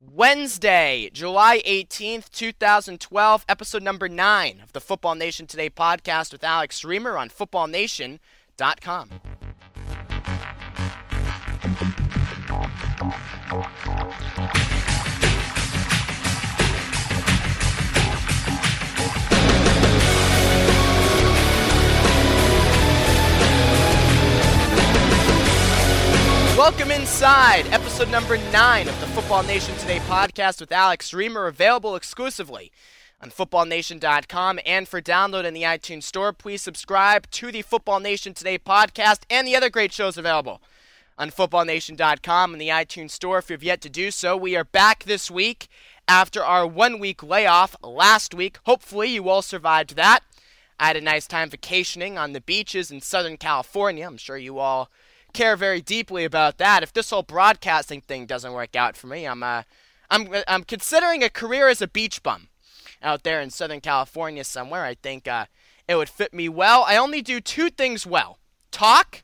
Wednesday, July 18th, 2012, episode number 9 of the Football Nation Today podcast with Alex Reimer on footballnation.com. Welcome inside episode number nine of the Football Nation Today podcast with Alex Reimer, available exclusively on footballnation.com and for download in the iTunes Store. Please subscribe to the Football Nation Today podcast and the other great shows available on footballnation.com and the iTunes Store. If you've yet to do so, we are back this week after our one week layoff last week. Hopefully, you all survived that. I had a nice time vacationing on the beaches in Southern California. I'm sure you all care very deeply about that. If this whole broadcasting thing doesn't work out for me, I'm uh, I'm I'm considering a career as a beach bum out there in Southern California somewhere. I think uh, it would fit me well. I only do two things well: talk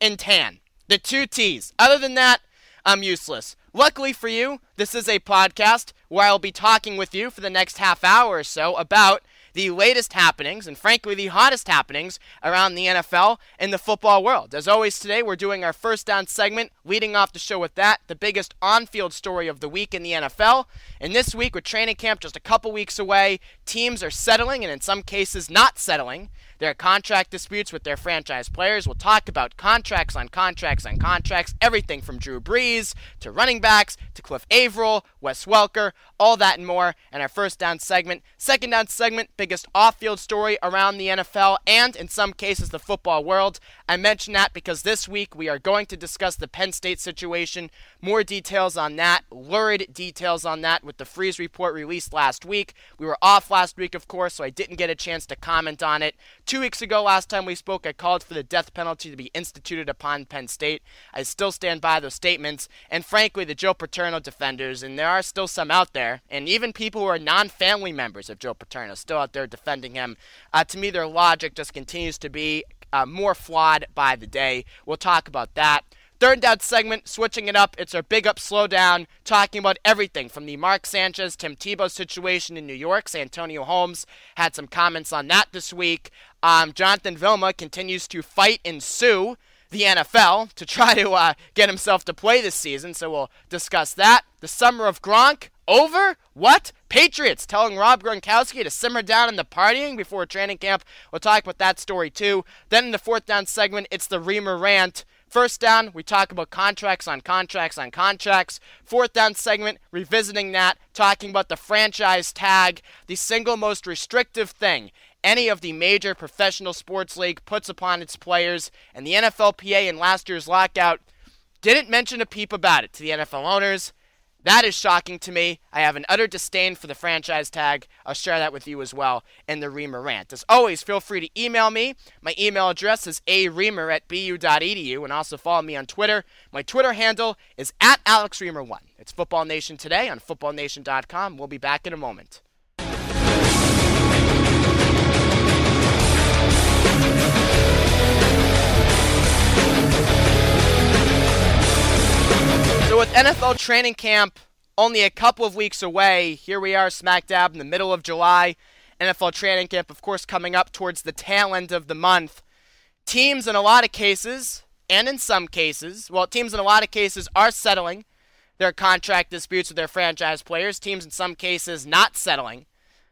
and tan. The two T's. Other than that, I'm useless. Luckily for you, this is a podcast where I'll be talking with you for the next half hour or so about the latest happenings and, frankly, the hottest happenings around the NFL and the football world. As always, today we're doing our first down segment, leading off the show with that, the biggest on field story of the week in the NFL. And this week, with training camp just a couple weeks away, teams are settling and, in some cases, not settling their contract disputes with their franchise players. We'll talk about contracts on contracts on contracts, everything from Drew Brees to running backs to Cliff Avril, Wes Welker, all that and more in our first down segment. Second down segment, biggest off field story around the NFL and, in some cases, the football world. I mention that because this week we are going to discuss the Penn State situation. More details on that, lurid details on that with the Freeh report released last week. We were off last week, of course, so I didn't get a chance to comment on it. Two weeks ago, last time we spoke, I called for the death penalty to be instituted upon Penn State. I still stand by those statements, and frankly, the Joe Paterno defenders, and there are still some out there, and even people who are non family members of Joe Paterno still out there defending him. Uh, to me, their logic just continues to be uh, more flawed by the day. We'll talk about that. Third down segment, switching it up. It's our big up, slow down, talking about everything from the Mark Sanchez, Tim Tebow situation in New York. Santonio Holmes had some comments on that this week. Um, Jonathan Vilma continues to fight and sue the NFL to try to uh, get himself to play this season, so we'll discuss that. The summer of Gronk over? What? Patriots telling Rob Gronkowski to simmer down in the partying before training camp. We'll talk about that story too. Then in the fourth down segment, it's the Reimer rant. First down, we talk about contracts on contracts on contracts. Fourth down segment, revisiting that, talking about the franchise tag, the single most restrictive thing any of the major professional sports league puts upon its players. And the NFLPA in last year's lockout didn't mention a peep about it to the NFL owners. That is shocking to me. I have an utter disdain for the franchise tag. I'll share that with you as well in the Reimer rant. As always, feel free to email me. My email address is areimer at bu.edu and also follow me on Twitter. My Twitter handle is at AlexReimer1. It's Football Nation today on footballnation.com. We'll be back in a moment. So, with NFL training camp only a couple of weeks away, here we are smack dab in the middle of July. NFL training camp, of course, coming up towards the tail end of the month. Teams, in a lot of cases, and in some cases, well, teams in a lot of cases are settling their contract disputes with their franchise players. Teams, in some cases, not settling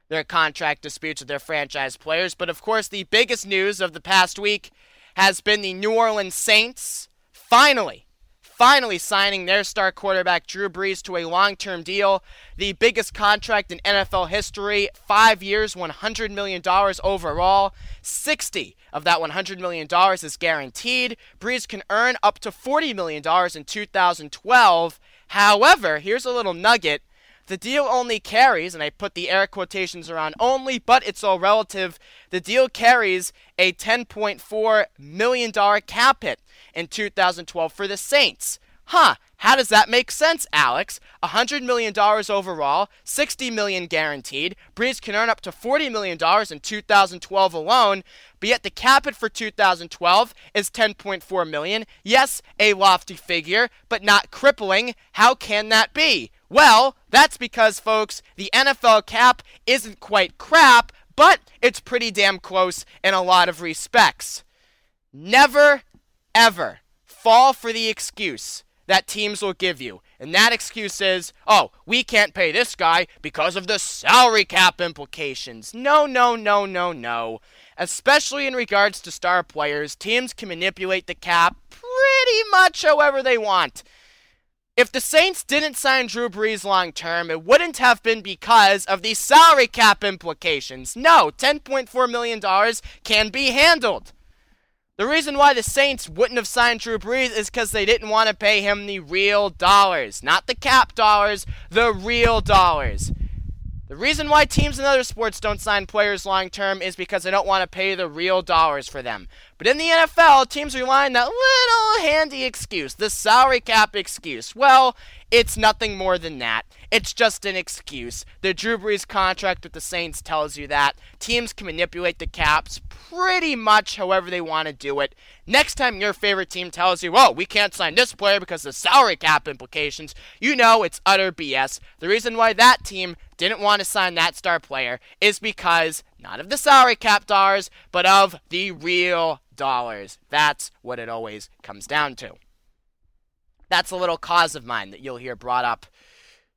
their contract disputes with their franchise players. But of course, the biggest news of the past week has been the New Orleans Saints finally finally signing their star quarterback Drew Brees to a long term deal. The biggest contract in NFL history five years, $100 million overall. 60 of that $100 million is guaranteed. Brees can earn up to $40 million in 2012. However, here's a little nugget. The deal only carries, and I put the air quotations around only, but it's all relative. The deal carries a $10.4 million cap hit in 2012 for the Saints. Huh, how does that make sense, Alex? $100 million overall, 60 million guaranteed. Brees can earn up to $40 million in 2012 alone, but yet the cap hit for 2012 is 10.4 million. Yes, a lofty figure, but not crippling. How can that be? Well, That's because, folks, the NFL cap isn't quite crap, but it's pretty damn close in a lot of respects. Never, ever fall for the excuse that teams will give you. And that excuse is, oh, we can't pay this guy because of the salary cap implications. No, no, no, no, no. Especially in regards to star players, teams can manipulate the cap pretty much however they want. If the Saints didn't sign Drew Brees long term, it wouldn't have been because of the salary cap implications. No, $10.4 million can be handled. The reason why the Saints wouldn't have signed Drew Brees is because they didn't want to pay him the real dollars. Not the cap dollars, the real dollars. The reason why teams in other sports don't sign players long term is because they don't want to pay the real dollars for them. But in the NFL, teams rely on that little handy excuse, the salary cap excuse. Well, it's nothing more than that. It's just an excuse. The Drew Brees contract with the Saints tells you that. Teams can manipulate the caps pretty much however they want to do it. Next time your favorite team tells you, well, we can't sign this player because of the salary cap implications, you know it's utter BS. The reason why that team didn't want to sign that star player is because not of the salary cap dollars, but of the real dollars. That's what it always comes down to. That's a little cause of mine that you'll hear brought up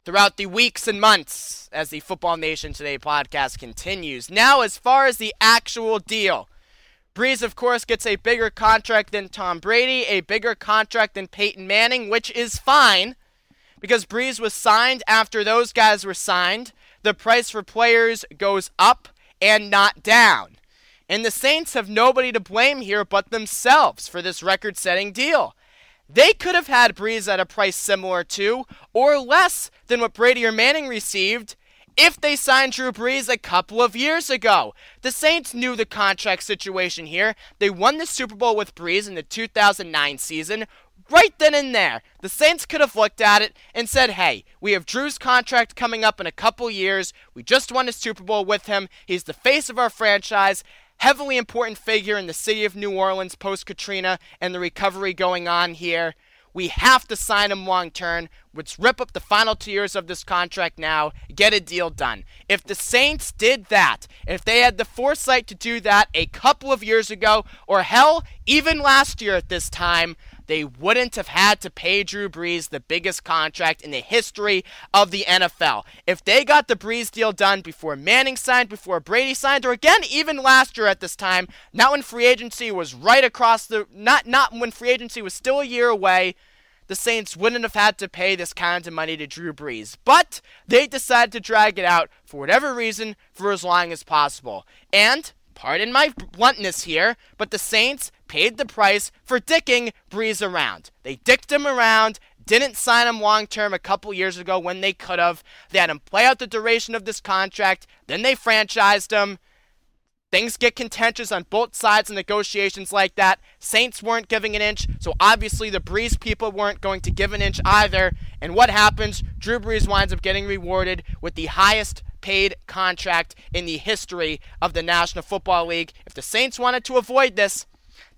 throughout the weeks and months as the Football Nation Today podcast continues. Now, as far as the actual deal, Brees, of course, gets a bigger contract than Tom Brady, a bigger contract than Peyton Manning, which is fine because Brees was signed after those guys were signed. The price for players goes up and not down. And the Saints have nobody to blame here but themselves for this record setting deal. They could have had Brees at a price similar to, or less than what Brady or Manning received if they signed Drew Brees a couple of years ago. The Saints knew the contract situation here. They won the Super Bowl with Brees in the 2009 season. Right then and there, the Saints could have looked at it and said, hey, we have Drew's contract coming up in a couple years. We just won a Super Bowl with him. He's the face of our franchise heavily important figure in the city of New Orleans post Katrina and the recovery going on here. We have to sign him long term. Let's rip up the final two years of this contract now, get a deal done. If the Saints did that, if they had the foresight to do that a couple of years ago, or hell, even last year at this time, they wouldn't have had to pay Drew Brees the biggest contract in the history of the NFL. If they got the Brees deal done before Manning signed, before Brady signed, or again even last year at this time, not when free agency was right across the not not when free agency was still a year away, the Saints wouldn't have had to pay this kind of money to Drew Brees. But they decided to drag it out for whatever reason for as long as possible. And pardon my bluntness here, but the Saints paid the price for dicking Brees around. They dicked him around, didn't sign him long term a couple years ago when they could have. They had him play out the duration of this contract, then they franchised him. Things get contentious on both sides of negotiations like that. Saints weren't giving an inch, so obviously the Brees people weren't going to give an inch either. And what happens? Drew Brees winds up getting rewarded with the highest paid contract in the history of the National Football League. If the Saints wanted to avoid this,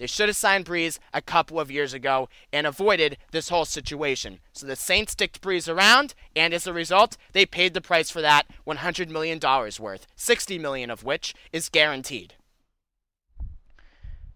they should have signed Brees a couple of years ago and avoided this whole situation. So the Saints sticked Brees around, and as a result, they paid the price for that $100 million worth, 60 million of which is guaranteed.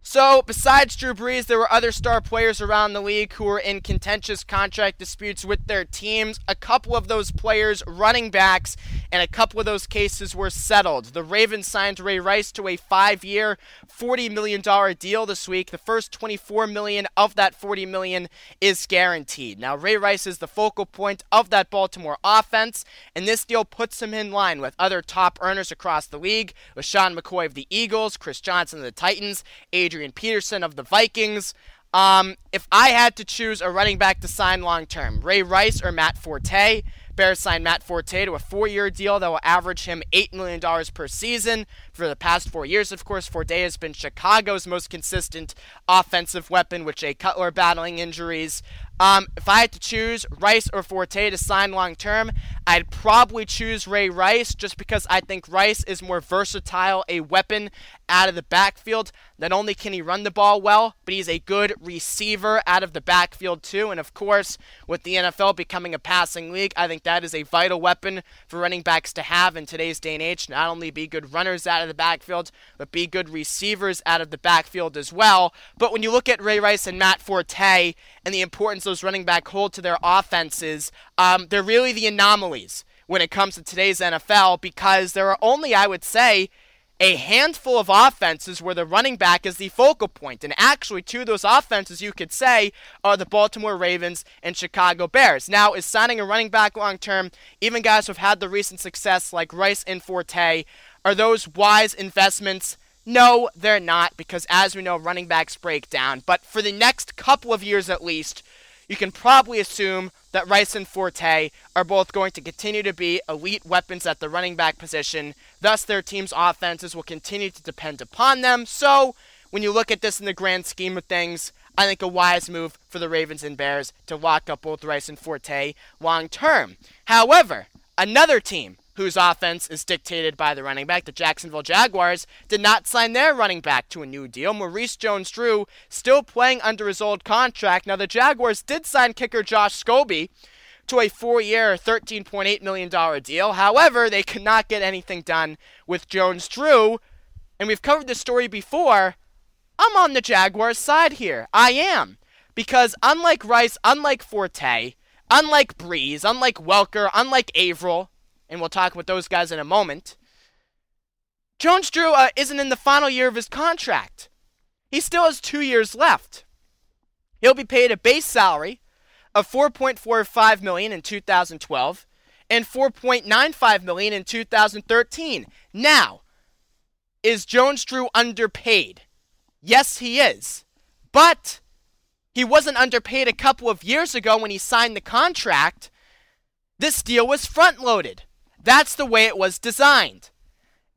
So, besides Drew Brees, there were other star players around the league who were in contentious contract disputes with their teams. A couple of those players, running backs, and a couple of those cases were settled. The Ravens signed Ray Rice to a five-year, $40 million deal this week. The first 24 million of that 40 million is guaranteed. Now, Ray Rice is the focal point of that Baltimore offense, and this deal puts him in line with other top earners across the league, with Sean McCoy of the Eagles, Chris Johnson of the Titans, Adrian Peterson of the Vikings. Um, if I had to choose a running back to sign long term, Ray Rice or Matt Forte, Bears signed Matt Forte to a four year deal that will average him $8 million per season for the past four years. Of course, Forte has been Chicago's most consistent offensive weapon, with Jay Cutler battling injuries. Um, if I had to choose Rice or Forte to sign long term, I'd probably choose Ray Rice just because I think Rice is more versatile, a weapon out of the backfield. Not only can he run the ball well, but he's a good receiver out of the backfield too. And of course, with the NFL becoming a passing league, I think that is a vital weapon for running backs to have in today's day and age. Not only be good runners out of the backfield, but be good receivers out of the backfield as well. But when you look at Ray Rice and Matt Forte and the importance those running back hold to their offenses, um, they're really the anomalies when it comes to today's NFL because there are only, I would say, a handful of offenses where the running back is the focal point. And actually, two of those offenses you could say are the Baltimore Ravens and Chicago Bears. Now, is signing a running back long term, even guys who've had the recent success like Rice and Forte, are those wise investments? No, they're not, because as we know, running backs break down. But for the next couple of years at least, you can probably assume that Rice and Forte are both going to continue to be elite weapons at the running back position. Thus, their team's offenses will continue to depend upon them. So, when you look at this in the grand scheme of things, I think a wise move for the Ravens and Bears to lock up both Rice and Forte long term. However, another team whose offense is dictated by the running back. The Jacksonville Jaguars did not sign their running back to a new deal. Maurice Jones Drew still playing under his old contract. Now, the Jaguars did sign kicker Josh Scobee to a four year, $13.8 million deal. However, they could not get anything done with Jones Drew. And we've covered this story before. I'm on the Jaguars' side here. I am. Because unlike Rice, unlike Forte, unlike Brees, unlike Welker, unlike Avril, and we'll talk about those guys in a moment. Jones Drew uh, isn't in the final year of his contract. He still has two years left. He'll be paid a base salary of 4.45 million in 2012 and 4.95 million in 2013. Now, is Jones Drew underpaid? Yes, he is. But he wasn't underpaid a couple of years ago when he signed the contract. This deal was front loaded. That's the way it was designed.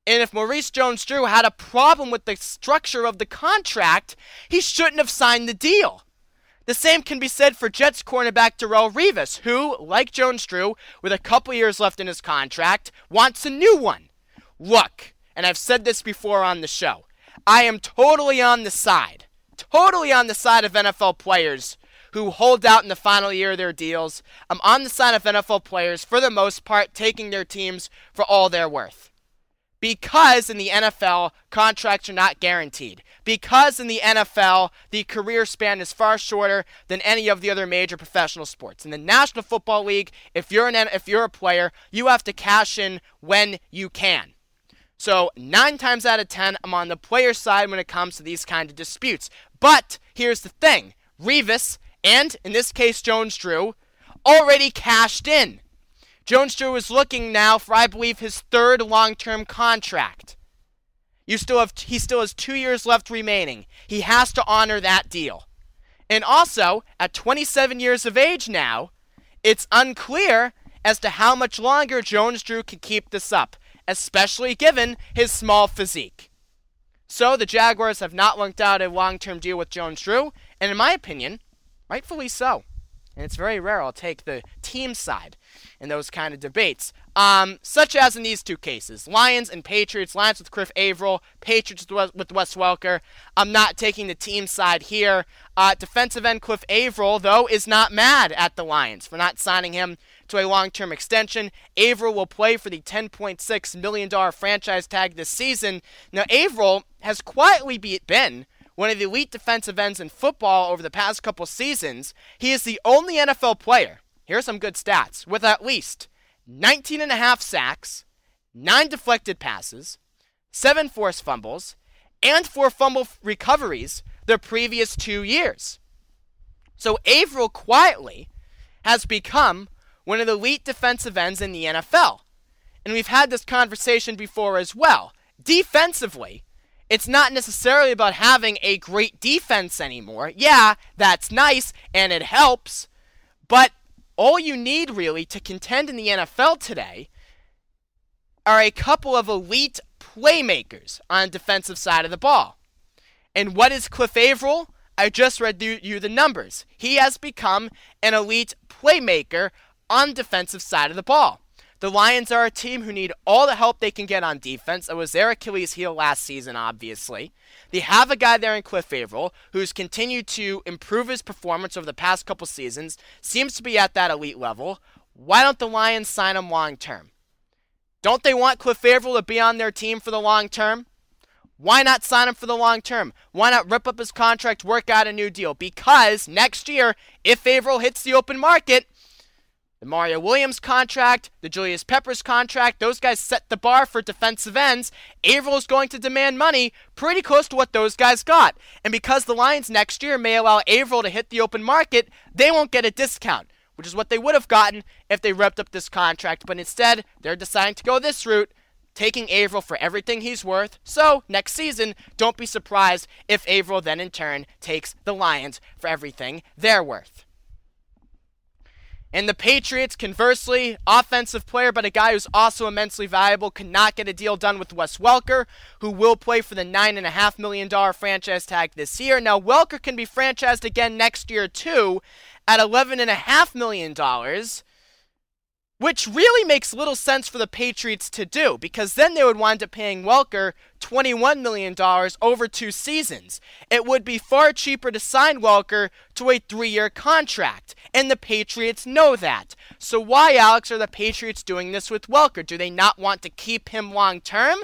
And if Maurice Jones Drew had a problem with the structure of the contract, he shouldn't have signed the deal. The same can be said for Jets cornerback Darrelle Revis, who, like Jones Drew, with a couple years left in his contract, wants a new one. Look, and I've said this before on the show, I am totally on the side, totally on the side of NFL players who hold out in the final year of their deals. I'm on the side of NFL players, for the most part, taking their teams for all they're worth. Because in the NFL, contracts are not guaranteed. Because in the NFL, the career span is far shorter than any of the other major professional sports. In the National Football League, if you're an if you're a player, you have to cash in when you can. So, 9 times out of 10, I'm on the player side when it comes to these kind of disputes. But here's the thing. Revis and, in this case, Jones Drew, already cashed in. Jones Drew is looking now for, I believe, his third long term contract. You still have, he still has two years left remaining. He has to honor that deal. And also, at 27 years of age now, it's unclear as to how much longer Jones Drew can keep this up, especially given his small physique. So the Jaguars have not worked out a long term deal with Jones Drew, and in my opinion, Rightfully so. And it's very rare I'll take the team side in those kind of debates. Um, such as in these two cases Lions and Patriots. Lions with Cliff Avril, Patriots with Wes Welker. I'm not taking the team side here. Uh, defensive end Cliff Avril, though, is not mad at the Lions for not signing him to a long term extension. Avril will play for the $10.6 million franchise tag this season. Now, Avril has quietly been one of the elite defensive ends in football over the past couple seasons, he is the only NFL player, here are some good stats, with at least 19 and a half sacks, 9 deflected passes, 7 forced fumbles, and 4 fumble recoveries the previous 2 years. So Avril quietly has become one of the elite defensive ends in the NFL. And we've had this conversation before as well. Defensively, it's not necessarily about having a great defense anymore. Yeah, that's nice and it helps, but all you need really to contend in the NFL today are a couple of elite playmakers on defensive side of the ball. And what is Cliff Avril? I just read you the numbers. He has become an elite playmaker on defensive side of the ball. The Lions are a team who need all the help they can get on defense. It was their Achilles heel last season, obviously. They have a guy there in Cliff Avril who's continued to improve his performance over the past couple seasons, seems to be at that elite level. Why don't the Lions sign him long term? Don't they want Cliff Avril to be on their team for the long term? Why not sign him for the long term? Why not rip up his contract, work out a new deal? Because next year, if Avril hits the open market, the Mario Williams contract, the Julius Peppers contract, those guys set the bar for defensive ends. Avril is going to demand money pretty close to what those guys got. And because the Lions next year may allow Avril to hit the open market, they won't get a discount, which is what they would have gotten if they ripped up this contract. But instead, they're deciding to go this route, taking Avril for everything he's worth. So, next season, don't be surprised if Avril then in turn takes the Lions for everything they're worth. And the Patriots, conversely, offensive player, but a guy who's also immensely valuable, cannot get a deal done with Wes Welker, who will play for the $9.5 million franchise tag this year. Now, Welker can be franchised again next year, too, at $11.5 million which really makes little sense for the Patriots to do because then they would wind up paying Welker $21 million over two seasons. It would be far cheaper to sign Welker to a three year contract, and the Patriots know that. So, why, Alex, are the Patriots doing this with Welker? Do they not want to keep him long term?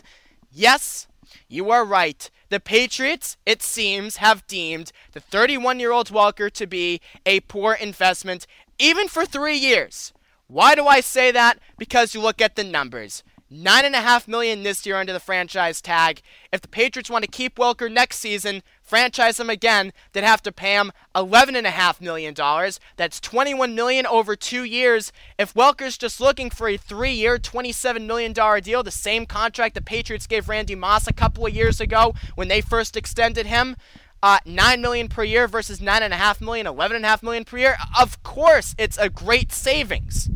Yes, you are right. The Patriots, it seems, have deemed the 31 year old Welker to be a poor investment, even for three years. Why do I say that? Because you look at the numbers. Nine and a half million this year under the franchise tag. If the Patriots want to keep Welker next season, franchise him again, they'd have to pay him eleven and a half million dollars. That's twenty-one million over two years. If Welker's just looking for a three-year, twenty-seven million dollar deal, the same contract the Patriots gave Randy Moss a couple of years ago when they first extended him, uh, nine million per year versus nine and a half million, eleven and a half million per year. Of course, it's a great savings.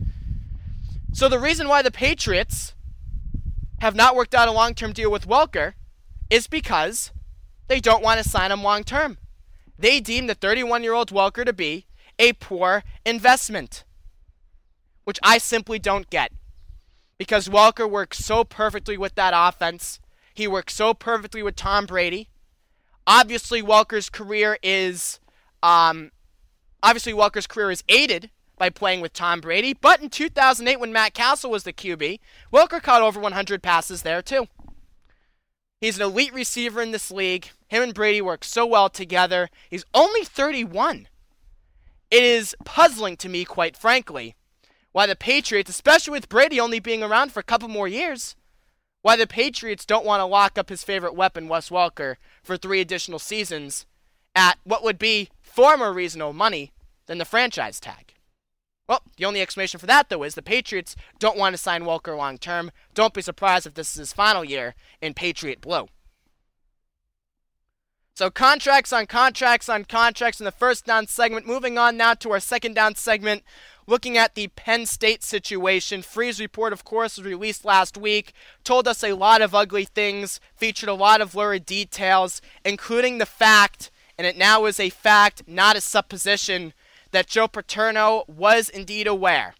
So the reason why the Patriots have not worked out a long-term deal with Welker is because they don't want to sign him long term. They deem the 31-year-old Welker to be a poor investment, which I simply don't get. Because Welker works so perfectly with that offense. He works so perfectly with Tom Brady. Obviously, Welker's career is, um, obviously Welker's career is aided by playing with Tom Brady. But in 2008, when Matt Cassel was the QB, Welker caught over 100 passes there too. He's an elite receiver in this league. Him and Brady work so well together. He's only 31. It is puzzling to me, quite frankly, why the Patriots, especially with Brady only being around for a couple more years, why the Patriots don't want to lock up his favorite weapon, Wes Welker, for three additional seasons at what would be far more reasonable money than the franchise tag. Well, the only explanation for that, though, is the Patriots don't want to sign Welker long term. Don't be surprised if this is his final year in Patriot Blue. So, contracts on contracts on contracts in the first down segment. Moving on now to our second down segment, looking at the Penn State situation. Freeh report, of course, was released last week, told us a lot of ugly things, featured a lot of lurid details, including the fact, and it now is a fact, not a supposition, that Joe Paterno was indeed aware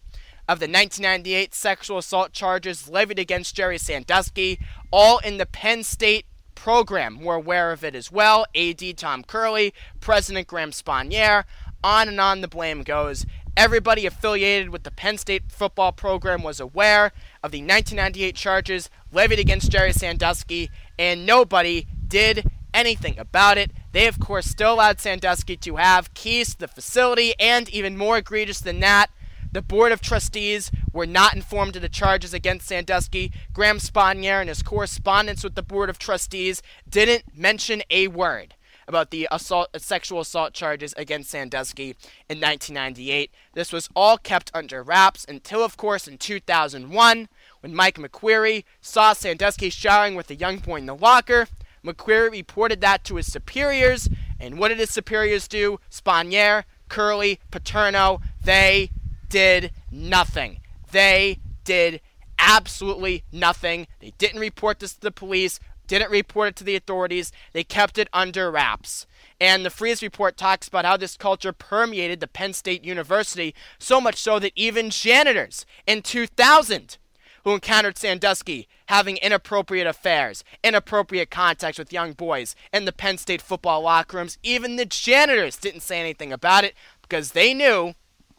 of the 1998 sexual assault charges levied against Jerry Sandusky, all in the Penn State program were aware of it as well. AD Tom Curley, President Graham Spanier, on and on the blame goes. Everybody affiliated with the Penn State football program was aware of the 1998 charges levied against Jerry Sandusky, and nobody did anything about it. They, of course, still allowed Sandusky to have keys to the facility, and even more egregious than that, the Board of Trustees were not informed of the charges against Sandusky. Graham Spanier, in his correspondence with the Board of Trustees, didn't mention a word about the assault, uh, sexual assault charges against Sandusky in 1998. This was all kept under wraps until, of course, in 2001, when Mike McQueary saw Sandusky showering with a young boy in the locker. McQueary reported that to his superiors, and what did his superiors do? Spanier, Curley, Paterno, they did nothing. They did absolutely nothing. They didn't report this to the police. Didn't report it to the authorities. They kept it under wraps. And the Freeh report talks about how this culture permeated the Penn State University, so much so that even janitors in 2000 who encountered Sandusky having inappropriate affairs, inappropriate contacts with young boys in the Penn State football locker rooms, even the janitors didn't say anything about it because they knew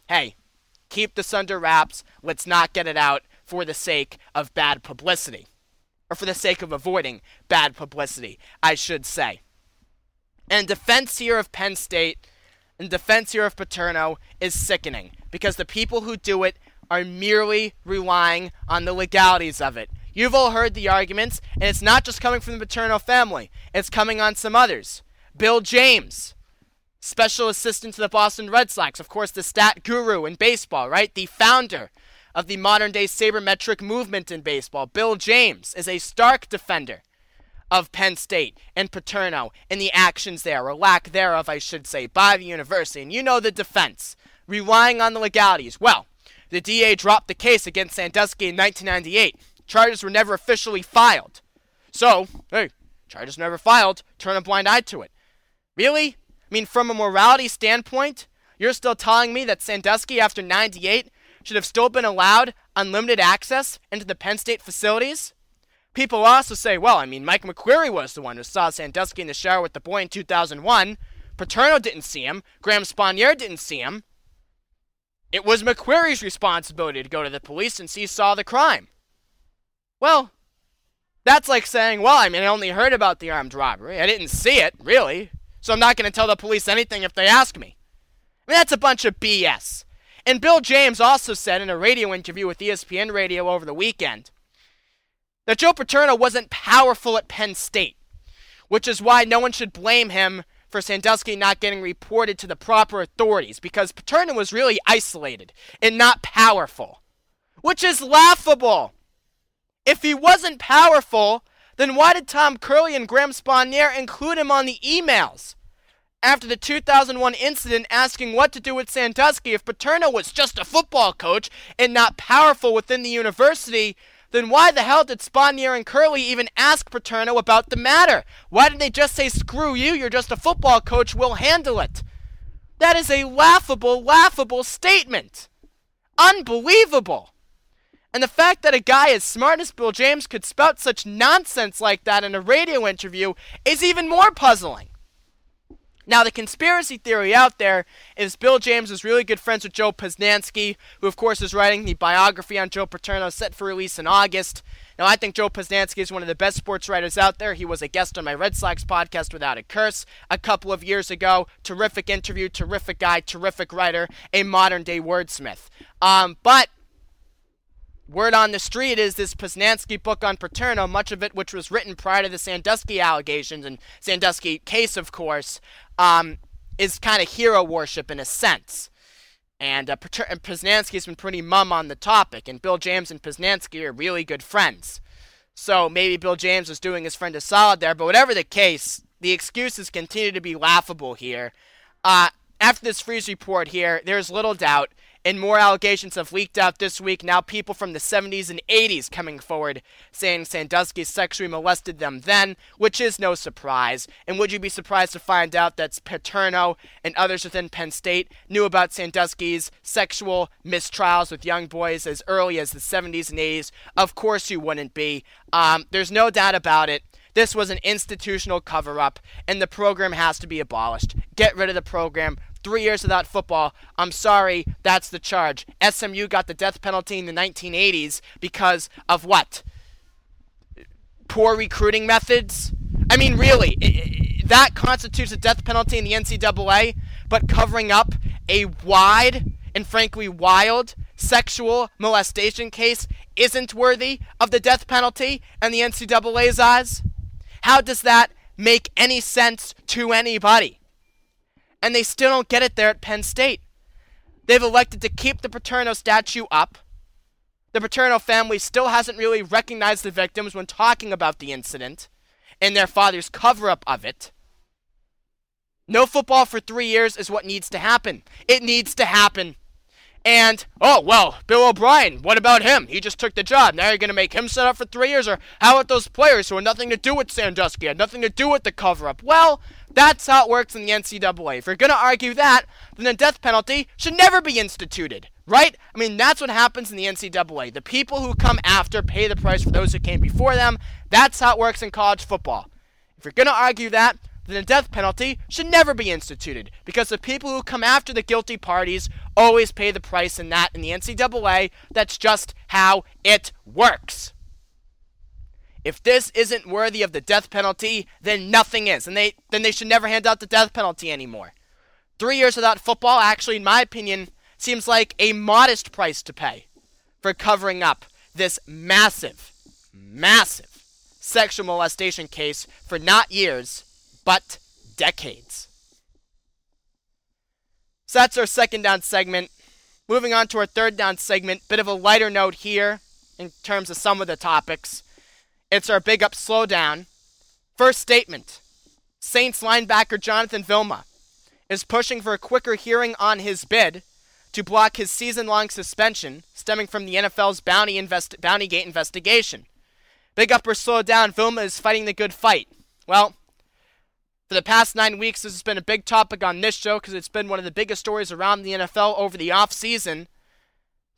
hey, keep this under wraps. Let's not get it out for the sake of bad publicity. Or for the sake of avoiding bad publicity, I should say. And defense here of Penn State and defense here of Paterno is sickening because the people who do it are merely relying on the legalities of it. You've all heard the arguments, and it's not just coming from the Paterno family, it's coming on some others. Bill James, special assistant to the Boston Red Sox, of course, the stat guru in baseball, right? The founder of the modern day sabermetric movement in baseball. Bill James is a stark defender of Penn State and Paterno and the actions there, or lack thereof, I should say, by the university. And you know the defense, relying on the legalities. Well, the DA dropped the case against Sandusky in 1998. Charges were never officially filed. So, hey, charges never filed. Turn a blind eye to it. Really? I mean, from a morality standpoint, you're still telling me that Sandusky, after 98, should have still been allowed unlimited access into the Penn State facilities? People also say, well, I mean, Mike McQueary was the one who saw Sandusky in the shower with the boy in 2001. Paterno didn't see him. Graham Spanier didn't see him. It was McQueary's responsibility to go to the police and he saw the crime. Well, that's like saying, well, I mean, I only heard about the armed robbery. I didn't see it, really. So I'm not going to tell the police anything if they ask me. I mean, that's a bunch of BS. And Bill James also said in a radio interview with ESPN Radio over the weekend that Joe Paterno wasn't powerful at Penn State, which is why no one should blame him for Sandusky not getting reported to the proper authorities because Paterno was really isolated and not powerful, which is laughable. If he wasn't powerful, then why did Tom Curley and Graham Spanier include him on the emails? After the 2001 incident asking what to do with Sandusky if Paterno was just a football coach and not powerful within the university, then why the hell did Spanier and Curley even ask Paterno about the matter? Why didn't they just say, screw you, you're just a football coach, we'll handle it? That is a laughable, laughable statement. Unbelievable. And the fact that a guy as smart as Bill James could spout such nonsense like that in a radio interview is even more puzzling. Now, the conspiracy theory out there is Bill James was really good friends with Joe Posnanski, who, of course, is writing the biography on Joe Paterno set for release in August. Now, I think Joe Posnanski is one of the best sports writers out there. He was a guest on my Red Sox podcast without a curse a couple of years ago. Terrific interview, terrific guy, terrific writer, a modern day wordsmith. Um, but Word on the street is this Posnanski book on Paterno, much of it which was written prior to the Sandusky allegations and Sandusky case, of course, um, is kind of hero worship in a sense. And uh, Posnanski's been pretty mum on the topic, and Bill James and Posnanski are really good friends. So maybe Bill James was doing his friend a solid there, but whatever the case, the excuses continue to be laughable here. Uh, after this Freeh report here, there's little doubt and more allegations have leaked out this week. Now, people from the 70s and 80s coming forward saying Sandusky sexually molested them then, which is no surprise. And would you be surprised to find out that Paterno and others within Penn State knew about Sandusky's sexual mistrials with young boys as early as the 70s and 80s? Of course, you wouldn't be. Um, there's no doubt about it. This was an institutional cover up, and the program has to be abolished. Get rid of the program three years without football. I'm sorry, that's the charge. SMU got the death penalty in the 1980s because of what? Poor recruiting methods? I mean, really, that constitutes a death penalty in the NCAA, but covering up a wide and frankly wild sexual molestation case isn't worthy of the death penalty and the NCAA's eyes? How does that make any sense to anybody? And they still don't get it there at Penn State. They've elected to keep the Paterno statue up. The Paterno family still hasn't really recognized the victims when talking about the incident and their father's cover up of it. No football for three years is what needs to happen. It needs to happen. And, oh, well, Bill O'Brien, what about him? He just took the job. Now you're going to make him sit up for three years? Or how about those players who had nothing to do with Sandusky, had nothing to do with the cover up? Well, that's how it works in the NCAA. If you're going to argue that, then the death penalty should never be instituted, right? I mean, that's what happens in the NCAA. The people who come after pay the price for those who came before them. That's how it works in college football. If you're going to argue that, then the death penalty should never be instituted because the people who come after the guilty parties always pay the price in that in the NCAA. That's just how it works. If this isn't worthy of the death penalty, then nothing is, and they then they should never hand out the death penalty anymore. Three years without football, actually, in my opinion, seems like a modest price to pay for covering up this massive, massive sexual molestation case for not years, but decades. So that's our second down segment. Moving on to our third down segment, bit of a lighter note here in terms of some of the topics. It's our big up slowdown. First statement Saints linebacker Jonathan Vilma is pushing for a quicker hearing on his bid to block his season long suspension stemming from the NFL's bounty invest- Bountygate investigation. Big up or slow down, Vilma is fighting the good fight. Well, for the past nine weeks, this has been a big topic on this show because it's been one of the biggest stories around the NFL over the offseason.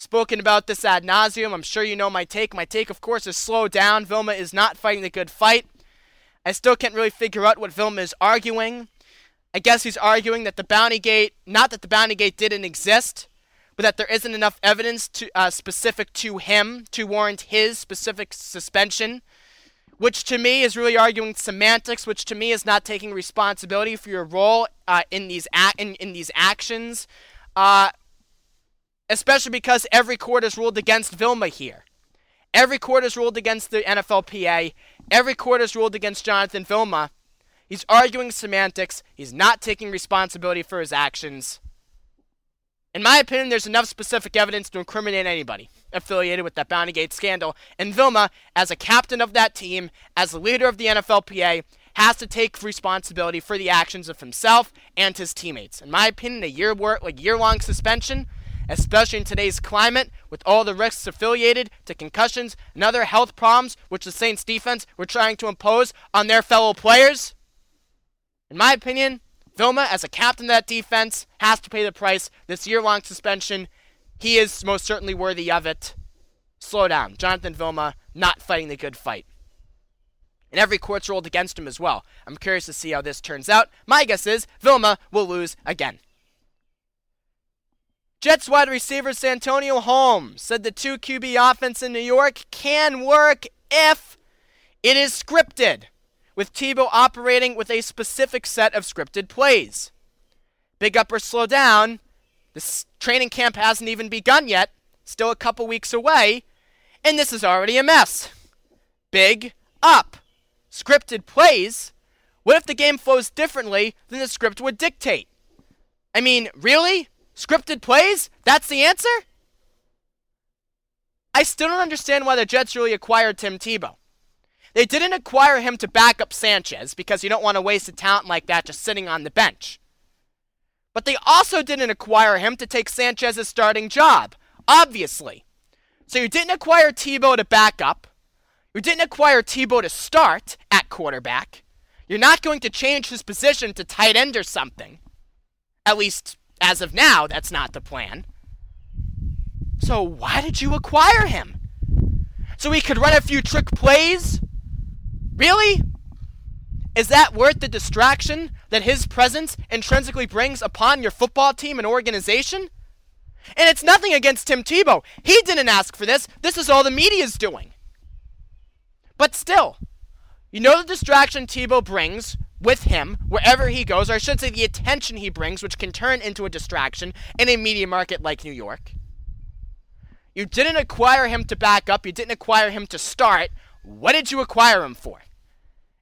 Spoken about this ad nauseum. I'm sure you know my take. My take, of course, is slow down. Vilma is not fighting the good fight. I still can't really figure out what Vilma is arguing. I guess he's arguing that the Bounty Gate, not that the Bounty Gate didn't exist, but that there isn't enough evidence to, uh, specific to him to warrant his specific suspension which to me is really arguing semantics, which to me is not taking responsibility for your role uh, in these a- in, in these actions, uh, especially because every court has ruled against Vilma here. Every court has ruled against the NFLPA. Every court has ruled against Jonathan Vilma. He's arguing semantics. He's not taking responsibility for his actions. In my opinion, there's enough specific evidence to incriminate anybody affiliated with that Bountygate scandal. And Vilma, as a captain of that team, as the leader of the NFLPA, has to take responsibility for the actions of himself and his teammates. In my opinion, a year work, like year long suspension, especially in today's climate, with all the risks affiliated to concussions and other health problems which the Saints defense were trying to impose on their fellow players. In my opinion, Vilma, as a captain of that defense, has to pay the price. This year long suspension, he is most certainly worthy of it. Slow down. Jonathan Vilma not fighting the good fight. And every court's ruled against him as well. I'm curious to see how this turns out. My guess is Vilma will lose again. Jets wide receiver Santonio Holmes said the 2 QB offense in New York can work if it is scripted with Tebow operating with a specific set of scripted plays. Big up or slow down, this training camp hasn't even begun yet, still a couple weeks away, and this is already a mess. Big up. Scripted plays? What if the game flows differently than the script would dictate? I mean, really? Scripted plays? That's the answer? I still don't understand why the Jets really acquired Tim Tebow. They didn't acquire him to back up Sanchez because you don't want to waste a talent like that just sitting on the bench. But they also didn't acquire him to take Sanchez's starting job, obviously. So you didn't acquire Tebow to back up. You didn't acquire Tebow to start at quarterback. You're not going to change his position to tight end or something. At least as of now, that's not the plan. So why did you acquire him? So he could run a few trick plays? Really? Is that worth the distraction that his presence intrinsically brings upon your football team and organization? And it's nothing against Tim Tebow. He didn't ask for this. This is all the media's doing. But still, you know the distraction Tebow brings with him wherever he goes, or I should say the attention he brings, which can turn into a distraction in a media market like New York. You didn't acquire him to back up, you didn't acquire him to start. What did you acquire him for?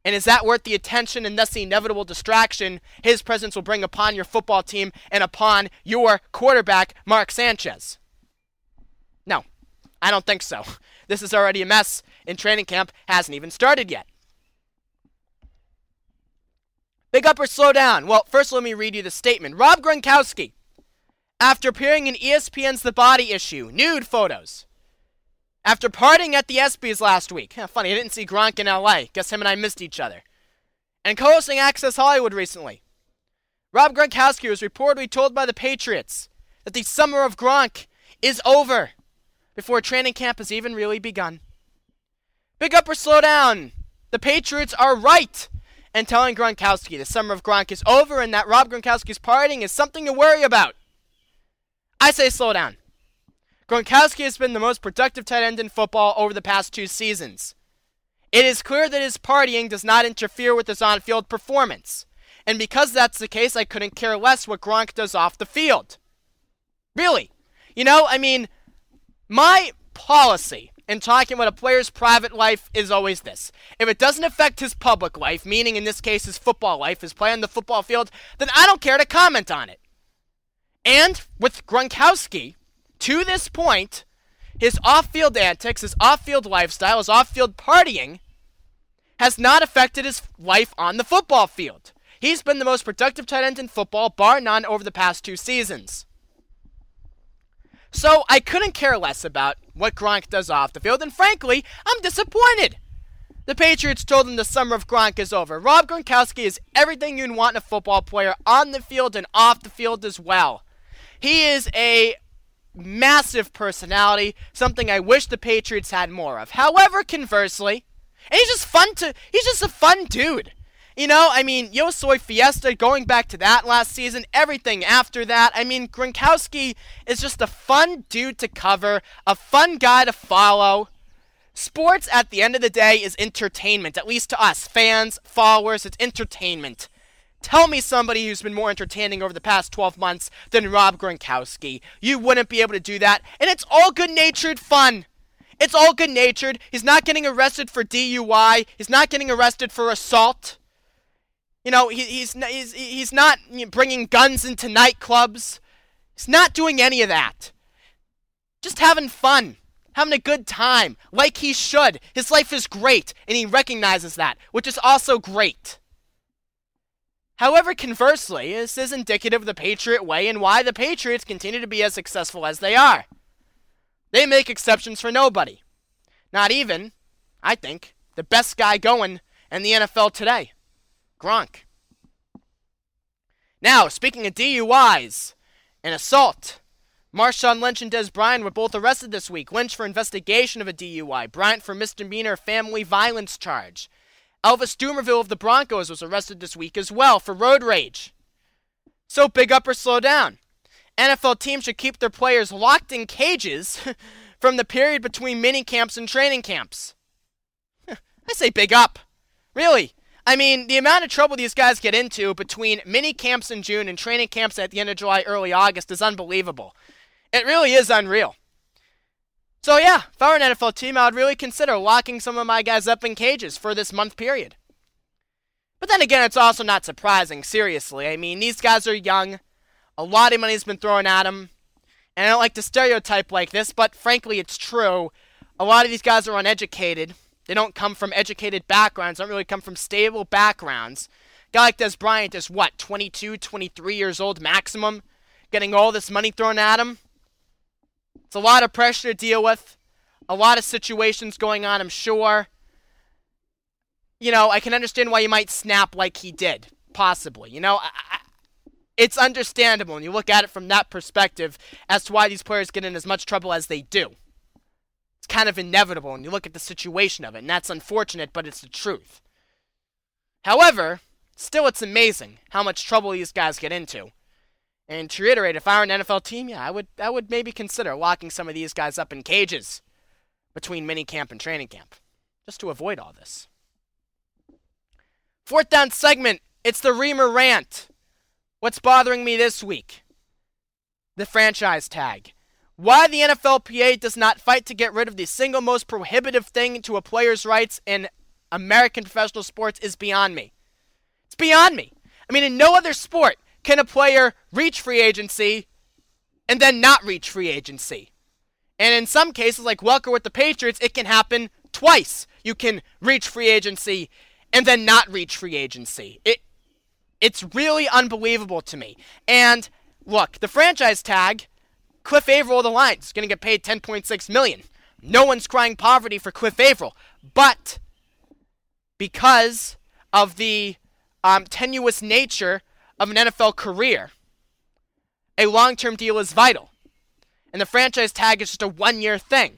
And is that worth the attention and thus the inevitable distraction his presence will bring upon your football team and upon your quarterback, Mark Sanchez? No, I don't think so. This is already a mess, and training camp hasn't even started yet. Big up or slow down? Well, first let me read you the statement. Rob Gronkowski, after appearing in ESPN's The Body issue, nude photos. After partying at the ESPYs last week. Yeah, funny, I didn't see Gronk in LA. Guess him and I missed each other. And co hosting Access Hollywood recently. Rob Gronkowski was reportedly told by the Patriots that the summer of Gronk is over before training camp has even really begun. Big up or slow down. The Patriots are right in telling Gronkowski the summer of Gronk is over and that Rob Gronkowski's partying is something to worry about. I say slow down. Gronkowski has been the most productive tight end in football over the past two seasons. It is clear that his partying does not interfere with his on field performance. And because that's the case, I couldn't care less what Gronk does off the field. Really. You know, I mean, my policy in talking about a player's private life is always this. If it doesn't affect his public life, meaning in this case his football life, his play on the football field, then I don't care to comment on it. And with Gronkowski, to this point, his off field antics, his off field lifestyle, his off field partying has not affected his life on the football field. He's been the most productive tight end in football, bar none, over the past two seasons. So I couldn't care less about what Gronk does off the field, and frankly, I'm disappointed. The Patriots told him the summer of Gronk is over. Rob Gronkowski is everything you'd want in a football player on the field and off the field as well. He is a massive personality, something I wish the Patriots had more of. However, conversely, and he's just fun to he's just a fun dude. You know, I mean, Yo Soy Fiesta, going back to that last season, everything after that. I mean, Gronkowski is just a fun dude to cover, a fun guy to follow. Sports, at the end of the day, is entertainment, at least to us, fans, followers, it's entertainment. Tell me somebody who's been more entertaining over the past 12 months than Rob Gronkowski. You wouldn't be able to do that. And it's all good natured fun. It's all good natured. He's not getting arrested for DUI, he's not getting arrested for assault. You know, he, he's, he's, he's not bringing guns into nightclubs. He's not doing any of that. Just having fun, having a good time, like he should. His life is great, and he recognizes that, which is also great. However, conversely, this is indicative of the Patriot way and why the Patriots continue to be as successful as they are. They make exceptions for nobody. Not even, I think, the best guy going in the NFL today Gronk. Now, speaking of DUIs and assault, Marshawn Lynch and Dez Bryant were both arrested this week. Lynch for investigation of a DUI, Bryant for misdemeanor family violence charge. Elvis Dumervil of the Broncos was arrested this week as well for road rage. So big up or slow down. NFL teams should keep their players locked in cages from the period between mini camps and training camps. I say big up. Really. I mean, the amount of trouble these guys get into between mini camps in June and training camps at the end of July, early August is unbelievable. It really is unreal. So yeah, if I were an NFL team, I would really consider locking some of my guys up in cages for this month period. But then again, it's also not surprising, seriously. I mean, these guys are young. A lot of money's been thrown at them. And I don't like to stereotype like this, but frankly, it's true. A lot of these guys are uneducated. They don't come from educated backgrounds, don't really come from stable backgrounds. Guy like Dez Bryant is what, 22, 23 years old maximum? Getting all this money thrown at him? It's a lot of pressure to deal with, a lot of situations going on, I'm sure. You know, I can understand why you might snap like he did, possibly. You know, I, I, it's understandable when you look at it from that perspective as to why these players get in as much trouble as they do. Kind of inevitable when you look at the situation of it, and that's unfortunate, but it's the truth. However, still, it's amazing how much trouble these guys get into. And to reiterate, if I were an NFL team, yeah, I would I would maybe consider locking some of these guys up in cages between minicamp and training camp, just to avoid all this. Fourth down segment, it's the Reimer rant. What's bothering me this week? The franchise tag. Why the NFLPA does not fight to get rid of the single most prohibitive thing to a player's rights in American professional sports is beyond me. It's beyond me. I mean, in no other sport can a player reach free agency and then not reach free agency? And in some cases, like Welker with the Patriots, it can happen twice. You can reach free agency and then not reach free agency. It it's really unbelievable to me. And look, the franchise tag, Cliff Avril of the Lions is going to get paid 10.6 million. No one's crying poverty for Cliff Avril, but because of the um, tenuous nature of an NFL career, a long-term deal is vital, and the franchise tag is just a one-year thing.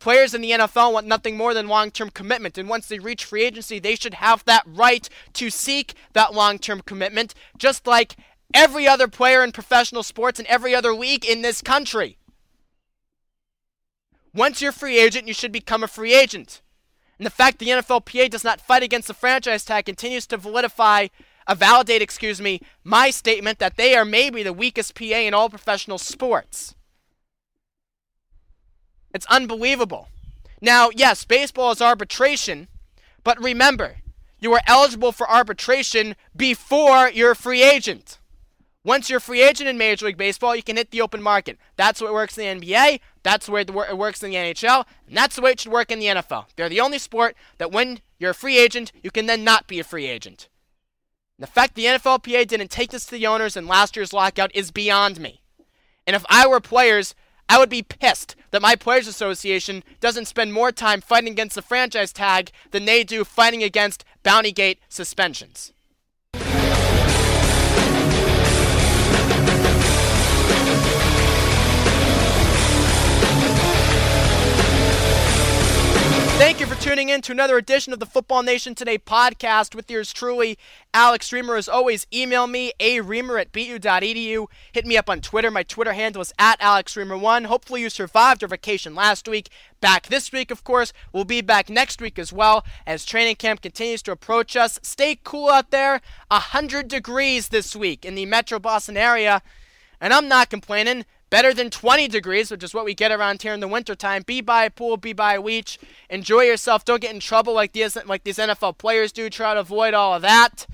Players in the NFL want nothing more than long term commitment, and once they reach free agency, they should have that right to seek that long term commitment, just like every other player in professional sports and every other league in this country. Once you're a free agent, you should become a free agent. And the fact the NFLPA does not fight against the franchise tag continues to validify, uh, validate, excuse me, my statement that they are maybe the weakest PA in all professional sports. It's unbelievable. Now, yes, baseball is arbitration, but remember, you are eligible for arbitration before you're a free agent. Once you're a free agent in Major League Baseball, you can hit the open market. That's what works in the NBA. That's way it works in the NHL. And that's the way it should work in the NFL. They're the only sport that when you're a free agent, you can then not be a free agent. And the fact the NFLPA didn't take this to the owners in last year's lockout is beyond me. And if I were players I would be pissed that my Players Association doesn't spend more time fighting against the franchise tag than they do fighting against Bountygate suspensions. Tuning in to another edition of the Football Nation Today podcast with yours truly, Alex Reimer. As always, email me, a reimer at bu.edu. Hit me up on Twitter. My Twitter handle is at AlexReimer1. Hopefully, you survived your vacation last week. Back this week, of course. We'll be back next week as well as training camp continues to approach us. Stay cool out there. 100 degrees this week in the metro Boston area. And I'm not complaining better than 20 degrees, which is what we get around here in the wintertime. Be by a pool, be by a beach. Enjoy yourself. Don't get in trouble like these, like these NFL players do. Try to avoid all of that.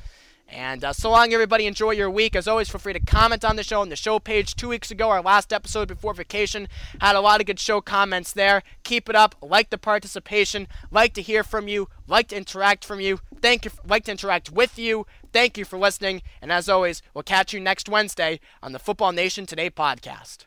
And uh, so long, everybody. Enjoy your week. As always, feel free to comment on the show on the show page. Two weeks ago, our last episode before vacation had a lot of good show comments there. Keep it up. Like the participation. Like to hear from you. Like to interact from you. Thank you. Like to interact with you. Thank you for listening. And as always, we'll catch you next Wednesday on the Football Nation Today podcast.